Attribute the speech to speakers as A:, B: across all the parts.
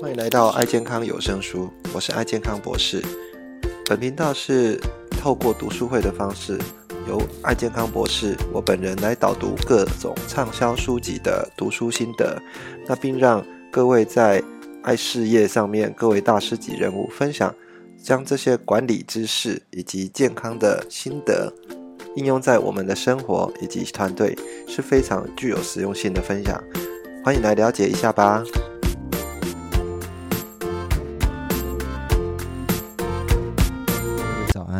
A: 欢迎来到爱健康有声书，我是爱健康博士。本频道是透过读书会的方式，由爱健康博士我本人来导读各种畅销书籍的读书心得，那并让各位在爱事业上面各位大师级人物分享，将这些管理知识以及健康的心得应用在我们的生活以及团队，是非常具有实用性的分享。欢迎来了解一下吧。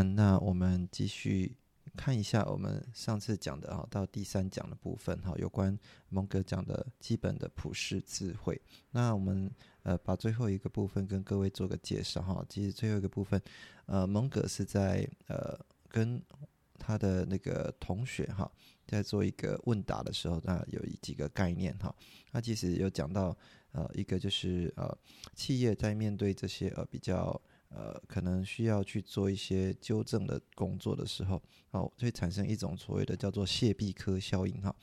A: 那我们继续看一下我们上次讲的啊，到第三讲的部分哈，有关蒙格讲的基本的普世智慧。那我们呃把最后一个部分跟各位做个介绍哈。其实最后一个部分，呃，蒙格是在呃跟他的那个同学哈。在做一个问答的时候，那有几个概念哈。那其实有讲到，呃，一个就是呃，企业在面对这些呃比较呃可能需要去做一些纠正的工作的时候，哦，会产生一种所谓的叫做谢必科效应哈。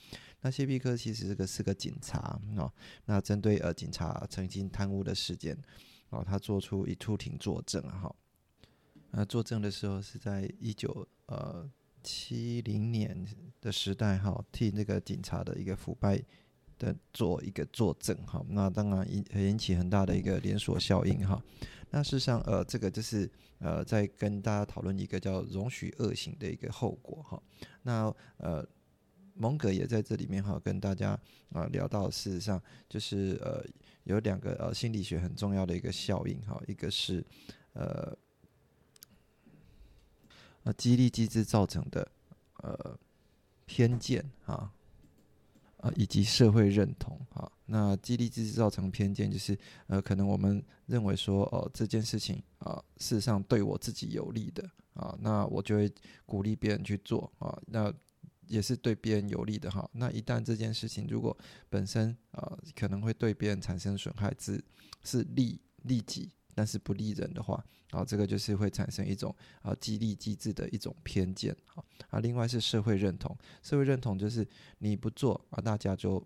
A: 那谢必科其实这个是个警察哦，那针对呃警察曾经贪污的事件，哦，他做出一出庭作证哈。那作证的时候是在一九呃。七零年的时代，哈，替那个警察的一个腐败的做一个作证，哈，那当然引引起很大的一个连锁效应，哈。那事实上，呃，这个就是呃，在跟大家讨论一个叫容许恶行的一个后果，哈。那呃，蒙格也在这里面哈，跟大家啊聊到，事实上就是呃，有两个呃心理学很重要的一个效应，哈，一个是呃。呃，激励机制造成的呃偏见啊，啊以及社会认同啊，那激励机制造成偏见，就是呃，可能我们认为说哦，这件事情啊，事实上对我自己有利的啊，那我就会鼓励别人去做啊，那也是对别人有利的哈。那一旦这件事情如果本身啊，可能会对别人产生损害，是是利利己。但是不利人的话，啊，这个就是会产生一种啊激励机制的一种偏见，啊啊，另外是社会认同，社会认同就是你不做啊，大家就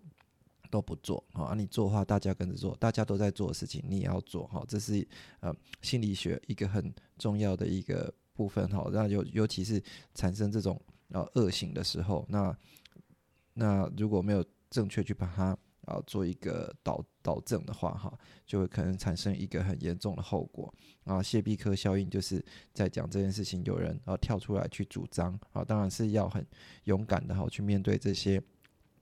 A: 都不做，啊，你做的话，大家跟着做，大家都在做的事情，你也要做，哈，这是呃心理学一个很重要的一个部分，哈，那尤尤其是产生这种呃恶行的时候，那那如果没有正确去把它。然后，做一个导导正的话，哈，就会可能产生一个很严重的后果啊。谢必科效应就是在讲这件事情，有人啊跳出来去主张啊，当然是要很勇敢的哈去面对这些。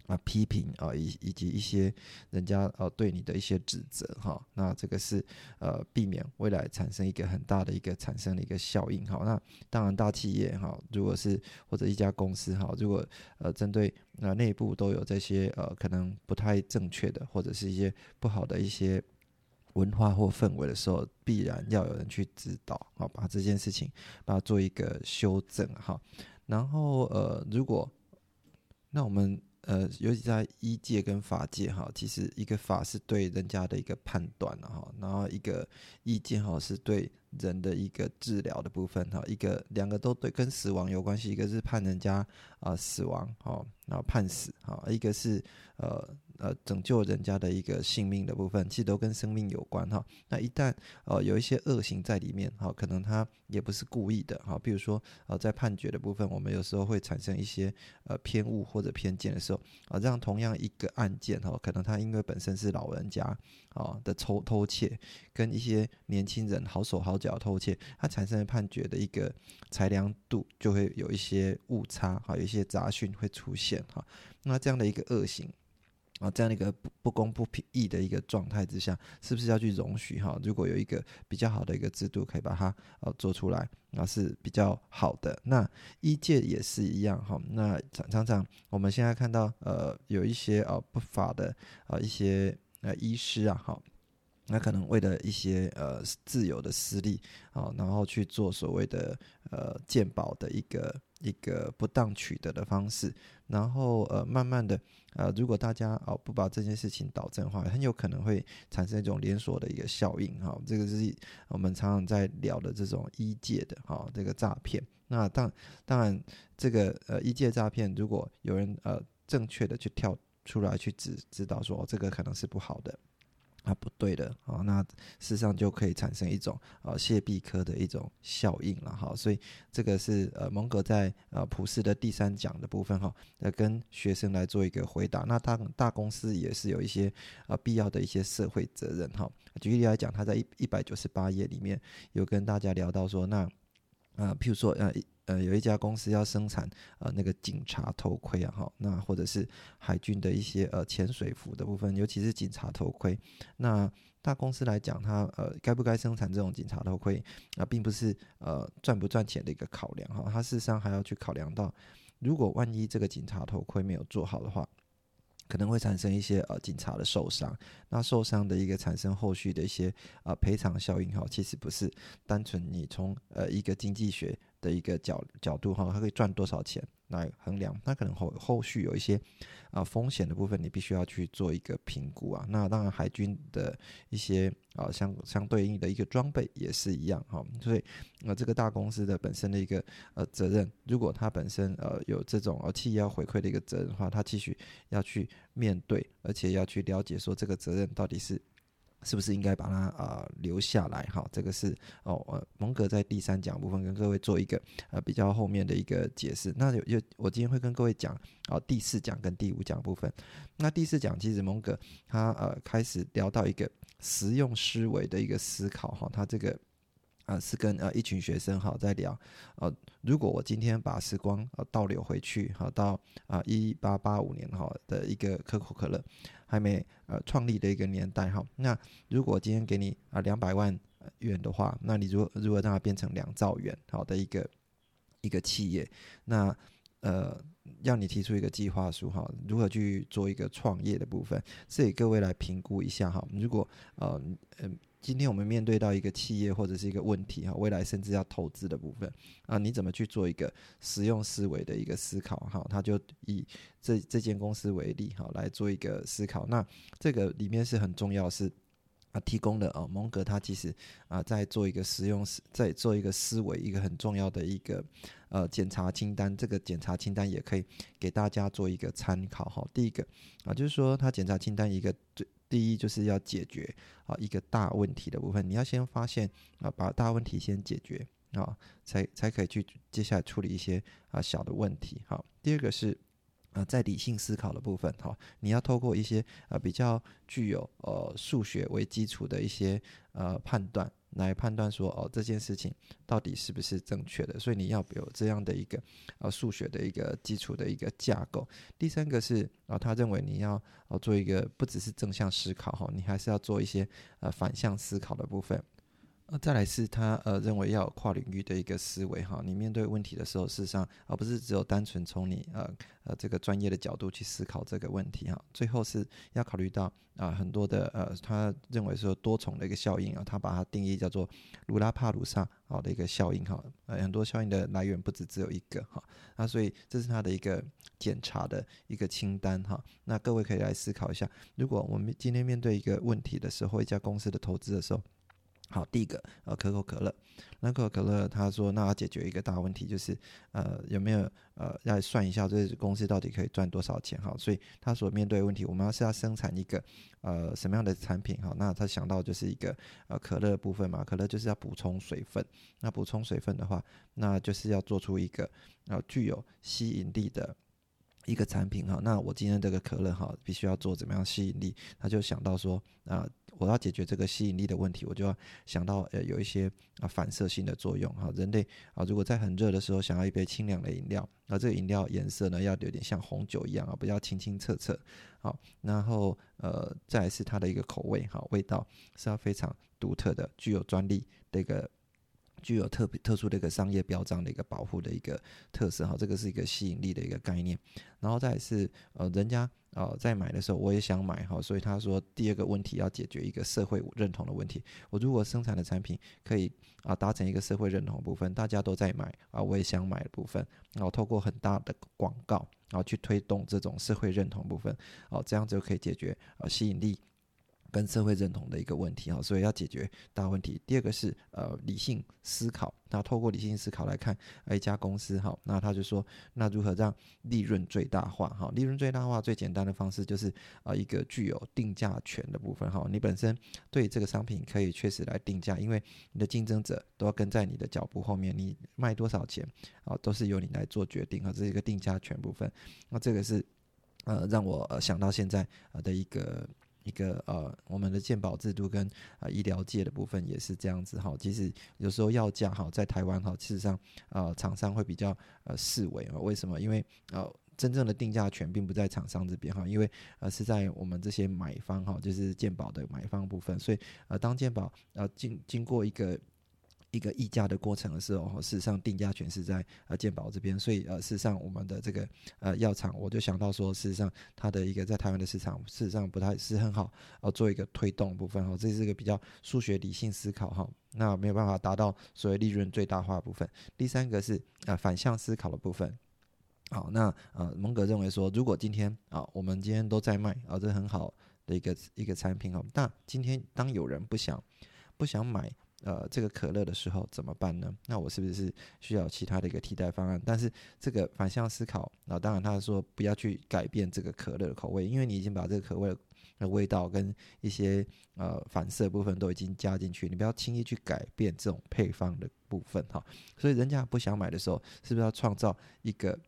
A: 啊，批评啊，以以及一些人家呃对你的一些指责哈，那这个是呃避免未来产生一个很大的一个产生的一个效应哈。那当然大企业哈，如果是或者一家公司哈，如果呃针对那内部都有这些呃可能不太正确的或者是一些不好的一些文化或氛围的时候，必然要有人去指导啊，把这件事情把它做一个修正哈。然后呃，如果那我们。呃，尤其在医界跟法界哈，其实一个法是对人家的一个判断哈，然后一个意见哈是对人的一个治疗的部分哈，一个两个都对跟死亡有关系，一个是判人家啊死亡哈，然后判死哈，一个是呃。呃，拯救人家的一个性命的部分，其实都跟生命有关哈。那一旦呃有一些恶行在里面哈，可能他也不是故意的哈。比如说呃，在判决的部分，我们有时候会产生一些呃偏误或者偏见的时候啊，让同样一个案件哈，可能他因为本身是老人家啊的偷偷窃，跟一些年轻人好手好脚偷窃，它产生的判决的一个裁量度就会有一些误差哈，有一些杂讯会出现哈。那这样的一个恶行。啊，这样的一个不不公不平义的一个状态之下，是不是要去容许哈？如果有一个比较好的一个制度，可以把它啊做出来，那是比较好的。那医界也是一样哈。那常常常我们现在看到呃有一些啊不法的啊一些呃医师啊哈。那可能为了一些呃自由的私利啊，然后去做所谓的呃鉴宝的一个一个不当取得的方式，然后呃慢慢的呃如果大家哦不把这件事情导正的话，很有可能会产生一种连锁的一个效应哈。这个是我们常常在聊的这种医界的哈这个诈骗。那当当然这个呃医界诈骗，如果有人呃正确的去跳出来去指指导说这个可能是不好的。啊，不对的啊，那事实上就可以产生一种呃谢必科的一种效应了哈，所以这个是呃蒙格在呃普世的第三讲的部分哈，呃跟学生来做一个回答。那大大公司也是有一些呃必要的一些社会责任哈。举例来讲，他在一一百九十八页里面有跟大家聊到说，那呃譬如说呃。呃，有一家公司要生产呃那个警察头盔啊，哈，那或者是海军的一些呃潜水服的部分，尤其是警察头盔。那大公司来讲，它呃该不该生产这种警察头盔啊，并不是呃赚不赚钱的一个考量哈，它事实上还要去考量到，如果万一这个警察头盔没有做好的话。可能会产生一些呃警察的受伤，那受伤的一个产生后续的一些呃赔偿效应哈，其实不是单纯你从呃一个经济学的一个角角度哈，它可以赚多少钱。来衡量，那可能后后续有一些啊风险的部分，你必须要去做一个评估啊。那当然，海军的一些啊相相对应的一个装备也是一样哈。所以，呃，这个大公司的本身的一个呃责任，如果它本身呃有这种呃企业要回馈的一个责任的话，它继续要去面对，而且要去了解说这个责任到底是。是不是应该把它啊留下来？哈，这个是哦，呃，蒙格在第三讲部分跟各位做一个呃比较后面的一个解释。那有有，我今天会跟各位讲啊第四讲跟第五讲部分。那第四讲其实蒙格他呃开始聊到一个实用思维的一个思考哈，他这个。啊，是跟呃一群学生哈在聊，呃，如果我今天把时光呃倒流回去，哈，到啊一八八五年哈的一个可口可乐还没呃创立的一个年代哈，那如果今天给你啊两百万元的话，那你如如何让它变成两兆元好的一个一个企业，那呃要你提出一个计划书哈，如何去做一个创业的部分，是给各位来评估一下哈，如果呃嗯。今天我们面对到一个企业或者是一个问题哈，未来甚至要投资的部分啊，你怎么去做一个实用思维的一个思考哈？他就以这这间公司为例哈，来做一个思考。那这个里面是很重要是提供的啊，蒙格他其实啊在做一个实用思，在做一个思维一个很重要的一个呃检查清单。这个检查清单也可以给大家做一个参考哈。第一个啊，就是说他检查清单一个最。第一就是要解决啊一个大问题的部分，你要先发现啊，把大问题先解决啊，才才可以去接下来处理一些啊小的问题。好，第二个是啊在理性思考的部分，哈，你要透过一些啊比较具有呃数学为基础的一些呃判断。来判断说哦这件事情到底是不是正确的，所以你要有这样的一个呃数学的一个基础的一个架构。第三个是啊，他认为你要呃做一个不只是正向思考哈，你还是要做一些呃反向思考的部分。呃，再来是他呃认为要有跨领域的一个思维哈，你面对问题的时候，事实上而不是只有单纯从你呃呃这个专业的角度去思考这个问题哈，最后是要考虑到啊很多的呃他认为说多重的一个效应啊，他把它定义叫做卢拉帕鲁萨好的一个效应哈，呃很多效应的来源不止只有一个哈，那所以这是他的一个检查的一个清单哈，那各位可以来思考一下，如果我们今天面对一个问题的时候，一家公司的投资的时候。好，第一个呃，可口可乐，那可口可乐他说，那要解决一个大问题，就是呃，有没有呃，要算一下这公司到底可以赚多少钱哈？所以他所面对的问题，我们要是要生产一个呃什么样的产品哈？那他想到就是一个呃可乐部分嘛，可乐就是要补充水分，那补充水分的话，那就是要做出一个呃具有吸引力的。一个产品哈，那我今天这个可乐哈，必须要做怎么样吸引力？他就想到说啊，我要解决这个吸引力的问题，我就要想到呃有一些啊反射性的作用哈。人类啊，如果在很热的时候想要一杯清凉的饮料，那这个饮料颜色呢要有点像红酒一样啊，不要清清澈澈。好，然后呃再是它的一个口味哈，味道是要非常独特的，具有专利的一个。具有特别特殊的一个商业标章的一个保护的一个特色哈，这个是一个吸引力的一个概念。然后再是呃，人家呃在买的时候我也想买哈，所以他说第二个问题要解决一个社会认同的问题。我如果生产的产品可以啊达成一个社会认同部分，大家都在买啊，我也想买的部分，然后透过很大的广告然后去推动这种社会认同部分，哦，这样就可以解决啊吸引力。跟社会认同的一个问题哈，所以要解决大问题。第二个是呃理性思考，那透过理性思考来看一家公司哈，那他就说那如何让利润最大化哈？利润最大化最简单的方式就是啊一个具有定价权的部分哈，你本身对这个商品可以确实来定价，因为你的竞争者都要跟在你的脚步后面，你卖多少钱啊都是由你来做决定啊，这是一个定价权部分。那这个是呃让我想到现在啊的一个。一个呃，我们的鉴宝制度跟呃医疗界的部分也是这样子哈。其实有时候要价哈，在台湾哈，事实上呃厂商会比较呃视为啊，为什么？因为呃真正的定价权并不在厂商这边哈，因为呃是在我们这些买方哈，就是鉴宝的买方部分。所以呃当鉴宝呃经经过一个。一个议价的过程的时候，事实上定价权是在呃健保这边，所以呃事实上我们的这个呃药厂，我就想到说，事实上它的一个在台湾的市场，事实上不太是很好，呃做一个推动部分哈，这是一个比较数学理性思考哈，那没有办法达到所谓利润最大化部分。第三个是呃反向思考的部分，好，那呃蒙格认为说，如果今天啊我们今天都在卖啊这很好的一个一个产品哦，那今天当有人不想不想买。呃，这个可乐的时候怎么办呢？那我是不是需要其他的一个替代方案？但是这个反向思考，那当然他说不要去改变这个可乐的口味，因为你已经把这个可乐的味道跟一些呃反射部分都已经加进去，你不要轻易去改变这种配方的部分哈。所以人家不想买的时候，是不是要创造一个？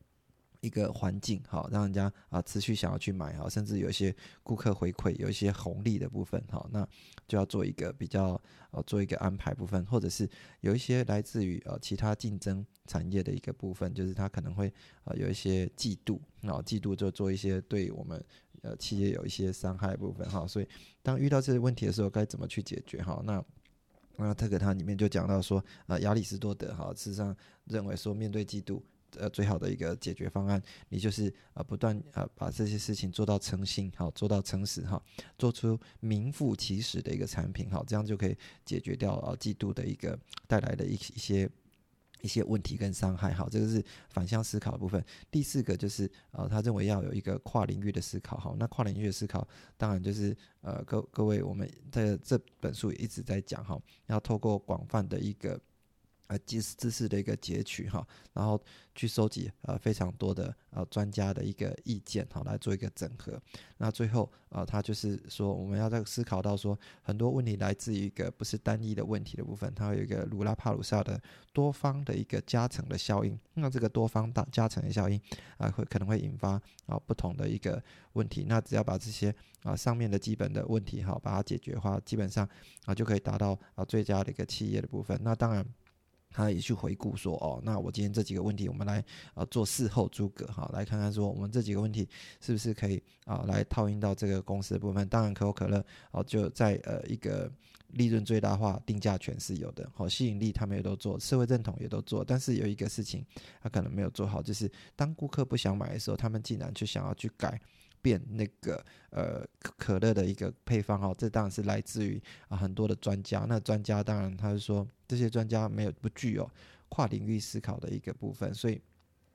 A: 一个环境好，让人家啊持续想要去买哈，甚至有一些顾客回馈，有一些红利的部分哈，那就要做一个比较呃做一个安排部分，或者是有一些来自于呃其他竞争产业的一个部分，就是他可能会呃有一些嫉妒，然后嫉妒就做一些对我们呃企业有一些伤害部分哈，所以当遇到这些问题的时候，该怎么去解决哈？那那这个它里面就讲到说，呃亚里士多德哈事实上认为说面对嫉妒。呃，最好的一个解决方案，你就是呃不断呃把这些事情做到诚信，好做到诚实哈，做出名副其实的一个产品，好，这样就可以解决掉呃嫉妒的一个带来的一一些一些问题跟伤害，好，这个是反向思考的部分。第四个就是呃，他认为要有一个跨领域的思考，好，那跨领域的思考，当然就是呃各各位我们在这本书也一直在讲哈，要透过广泛的一个。呃，知识知识的一个截取哈，然后去收集呃非常多的呃专家的一个意见哈，来做一个整合。那最后啊，他就是说，我们要在思考到说，很多问题来自于一个不是单一的问题的部分，它有一个鲁拉帕鲁萨的多方的一个加成的效应。那这个多方大加成的效应啊，会可能会引发啊不同的一个问题。那只要把这些啊上面的基本的问题哈，把它解决的话，基本上啊就可以达到啊最佳的一个企业的部分。那当然。他也去回顾说，哦，那我今天这几个问题，我们来呃做事后诸葛哈，来看看说我们这几个问题是不是可以啊来套用到这个公司的部分。当然，可口可乐哦就在呃一个利润最大化、定价权是有的，好吸引力他们也都做，社会认同也都做，但是有一个事情他可能没有做好，就是当顾客不想买的时候，他们竟然就想要去改。变那个呃可乐的一个配方哈，这当然是来自于啊很多的专家。那专家当然他是说这些专家没有不具有跨领域思考的一个部分，所以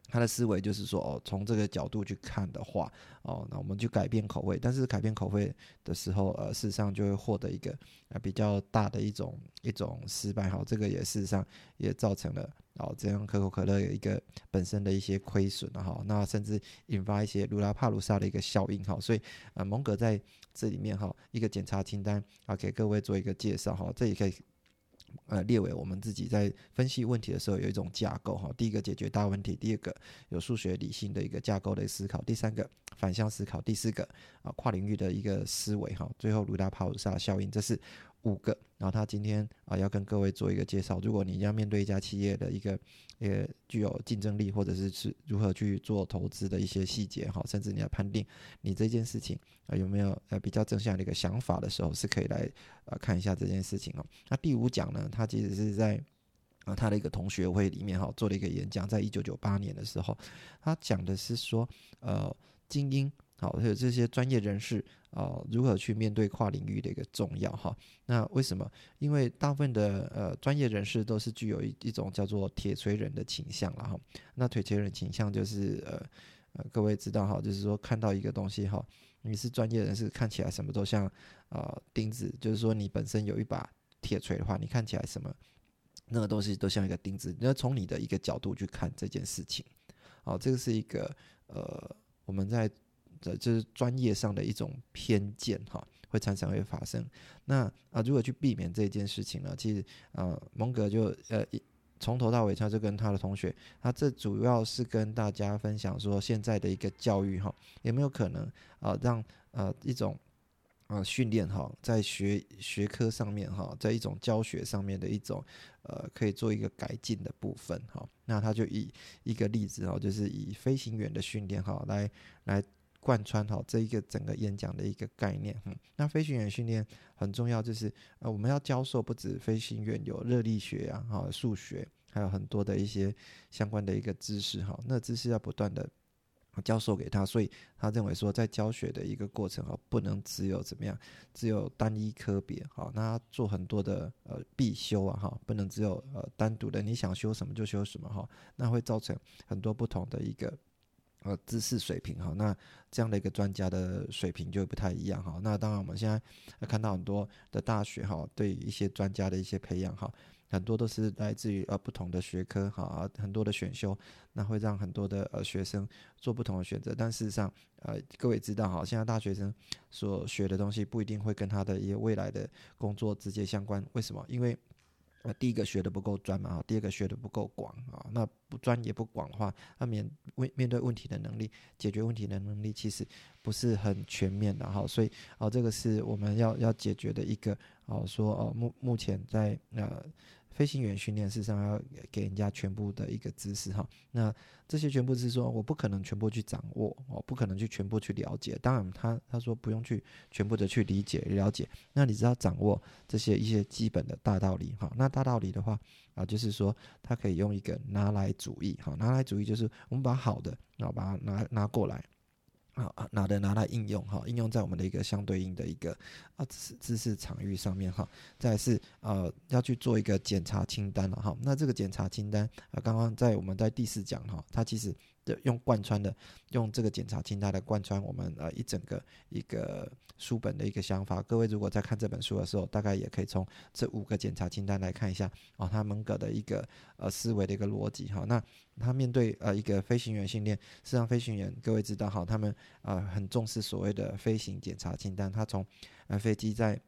A: 他的思维就是说哦，从这个角度去看的话哦，那我们就改变口味。但是改变口味的时候，呃，事实上就会获得一个呃比较大的一种一种失败哈。这个也事实上也造成了。哦，这样可口可乐有一个本身的一些亏损哈，那甚至引发一些卢拉帕鲁萨的一个效应哈，所以呃，蒙格在这里面哈，一个检查清单啊，给各位做一个介绍哈，这也可以呃列为我们自己在分析问题的时候有一种架构哈，第一个解决大问题，第二个有数学理性的一个架构的思考，第三个反向思考，第四个啊跨领域的一个思维哈，最后卢达帕鲁萨效应，这是。五个，然后他今天啊要跟各位做一个介绍。如果你要面对一家企业的一个呃具有竞争力，或者是是如何去做投资的一些细节哈，甚至你要判定你这件事情啊有没有呃比较正向的一个想法的时候，是可以来呃看一下这件事情哦。那第五讲呢，他其实是在啊他的一个同学会里面哈做了一个演讲，在一九九八年的时候，他讲的是说呃精英。好，还有这些专业人士啊，如何去面对跨领域的一个重要哈？那为什么？因为大部分的呃专业人士都是具有一一种叫做铁锤人的倾向了哈。那铁锤人倾向就是呃呃，各位知道哈，就是说看到一个东西哈，你是专业人士，看起来什么都像呃钉子，就是说你本身有一把铁锤的话，你看起来什么那个东西都像一个钉子。你要从你的一个角度去看这件事情，好，这个是一个呃我们在这就是专业上的一种偏见哈，会常常会发生。那啊，如何去避免这件事情呢，其实呃蒙格就呃从头到尾他就跟他的同学，他这主要是跟大家分享说现在的一个教育哈，有没有可能啊让呃一种呃训练哈，在学学科上面哈，在一种教学上面的一种呃可以做一个改进的部分哈。那他就以一个例子哈，就是以飞行员的训练哈来来贯穿哈这一个整个演讲的一个概念。嗯，那飞行员训练很重要，就是呃我们要教授不止飞行员有热力学啊哈数学。还有很多的一些相关的一个知识哈，那知识要不断的教授给他，所以他认为说在教学的一个过程哈，不能只有怎么样，只有单一科别哈，那做很多的呃必修啊哈，不能只有呃单独的你想修什么就修什么哈，那会造成很多不同的一个呃知识水平哈，那这样的一个专家的水平就不太一样哈，那当然我们现在看到很多的大学哈，对一些专家的一些培养哈。很多都是来自于呃不同的学科哈，很多的选修，那会让很多的呃学生做不同的选择。但事实上，呃，各位知道哈，现在大学生所学的东西不一定会跟他的一些未来的工作直接相关。为什么？因为那第一个学的不够专嘛啊，第二个学的不够广啊。那不专也不广的话，那面面面对问题的能力、解决问题的能力，其实不是很全面的哈。所以啊，这个是我们要要解决的一个啊，说哦目目前在呃。飞行员训练事实上要给人家全部的一个知识哈，那这些全部是说我不可能全部去掌握，我不可能去全部去了解。当然他他说不用去全部的去理解了解，那你只要掌握这些一些基本的大道理哈。那大道理的话啊，就是说他可以用一个拿来主义哈，拿来主义就是我们把好的然后把它拿拿过来。啊，拿的拿来应用哈，应用在我们的一个相对应的一个啊知识知识场域上面哈。再是呃要去做一个检查清单了哈。那这个检查清单啊，刚刚在我们在第四讲哈，它其实的用贯穿的，用这个检查清单来贯穿我们呃一整个一个书本的一个想法。各位如果在看这本书的时候，大概也可以从这五个检查清单来看一下啊，他蒙格的一个呃思维的一个逻辑哈。那他面对呃一个飞行员训练，实际上飞行员各位知道哈，他们啊很重视所谓的飞行检查清单。他从呃飞机在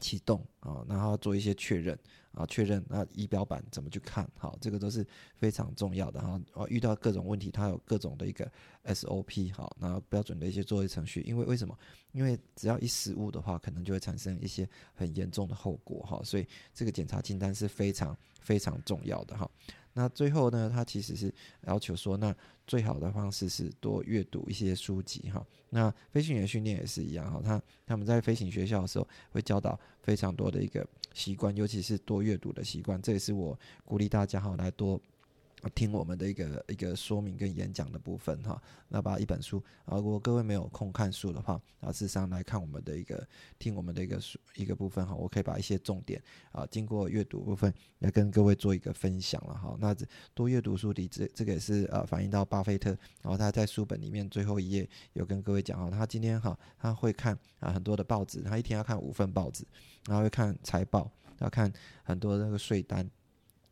A: 启动啊，然后做一些确认啊，确认那仪表板怎么去看，好，这个都是非常重要的哈。哦，遇到各种问题，它有各种的一个 SOP 好，然后标准的一些作业程序。因为为什么？因为只要一失误的话，可能就会产生一些很严重的后果哈。所以这个检查清单是非常非常重要的哈。那最后呢，他其实是要求说，那最好的方式是多阅读一些书籍哈。那飞行员训练也是一样哈，他他们在飞行学校的时候会教导非常多的一个习惯，尤其是多阅读的习惯，这也是我鼓励大家哈来多。听我们的一个一个说明跟演讲的部分哈，那把一本书啊，如果各位没有空看书的话啊，事实上来看我们的一个听我们的一个书一个部分哈，我可以把一些重点啊，经过阅读部分来跟各位做一个分享了哈。那多阅读书的这这个也是呃反映到巴菲特，然后他在书本里面最后一页有跟各位讲哈，他今天哈他会看啊很多的报纸，他一天要看五份报纸，然后会看财报，要看很多那个税单。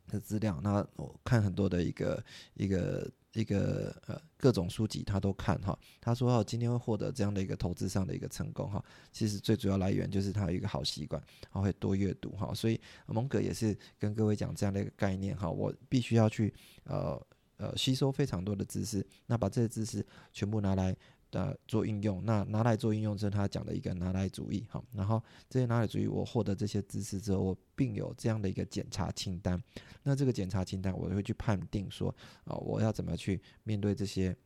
A: 的资料，那我看很多的一个一个一个呃各种书籍，他都看哈。他说哦，今天会获得这样的一个投资上的一个成功哈。其实最主要来源就是他有一个好习惯，他会多阅读哈。所以蒙哥也是跟各位讲这样的一个概念哈。我必须要去呃呃吸收非常多的知识，那把这些知识全部拿来。的做应用，那拿来做应用是他讲的一个拿来主义，哈。然后这些拿来主义，我获得这些知识之后，我并有这样的一个检查清单。那这个检查清单，我会去判定说，啊，我要怎么去面对这些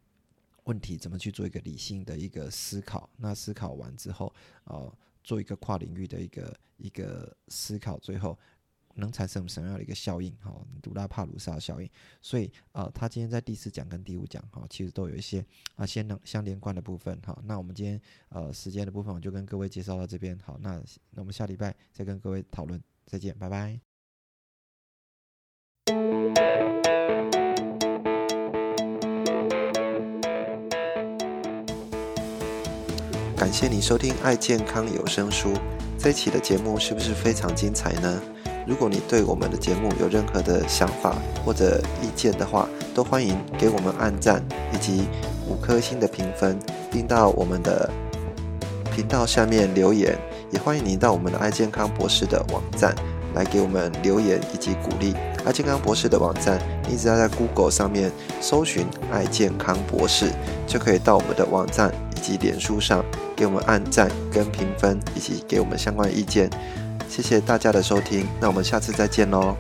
A: 问题，怎么去做一个理性的一个思考。那思考完之后，啊，做一个跨领域的一个一个思考，最后。能产生什么样的一个效应？哈，杜拉帕鲁萨效应。所以，呃，他今天在第四讲跟第五讲，哈，其实都有一些啊先能相连贯的部分。哈，那我们今天呃时间的部分，我就跟各位介绍到这边。好，那那我们下礼拜再跟各位讨论。再见，拜拜。感谢你收听爱健康有声书。这一期的节目是不是非常精彩呢？如果你对我们的节目有任何的想法或者意见的话，都欢迎给我们按赞以及五颗星的评分，并到我们的频道下面留言。也欢迎您到我们的爱健康博士的网站来给我们留言以及鼓励。爱健康博士的网站，你只要在 Google 上面搜寻“爱健康博士”，就可以到我们的网站以及脸书上给我们按赞跟评分，以及给我们相关意见。谢谢大家的收听，那我们下次再见喽。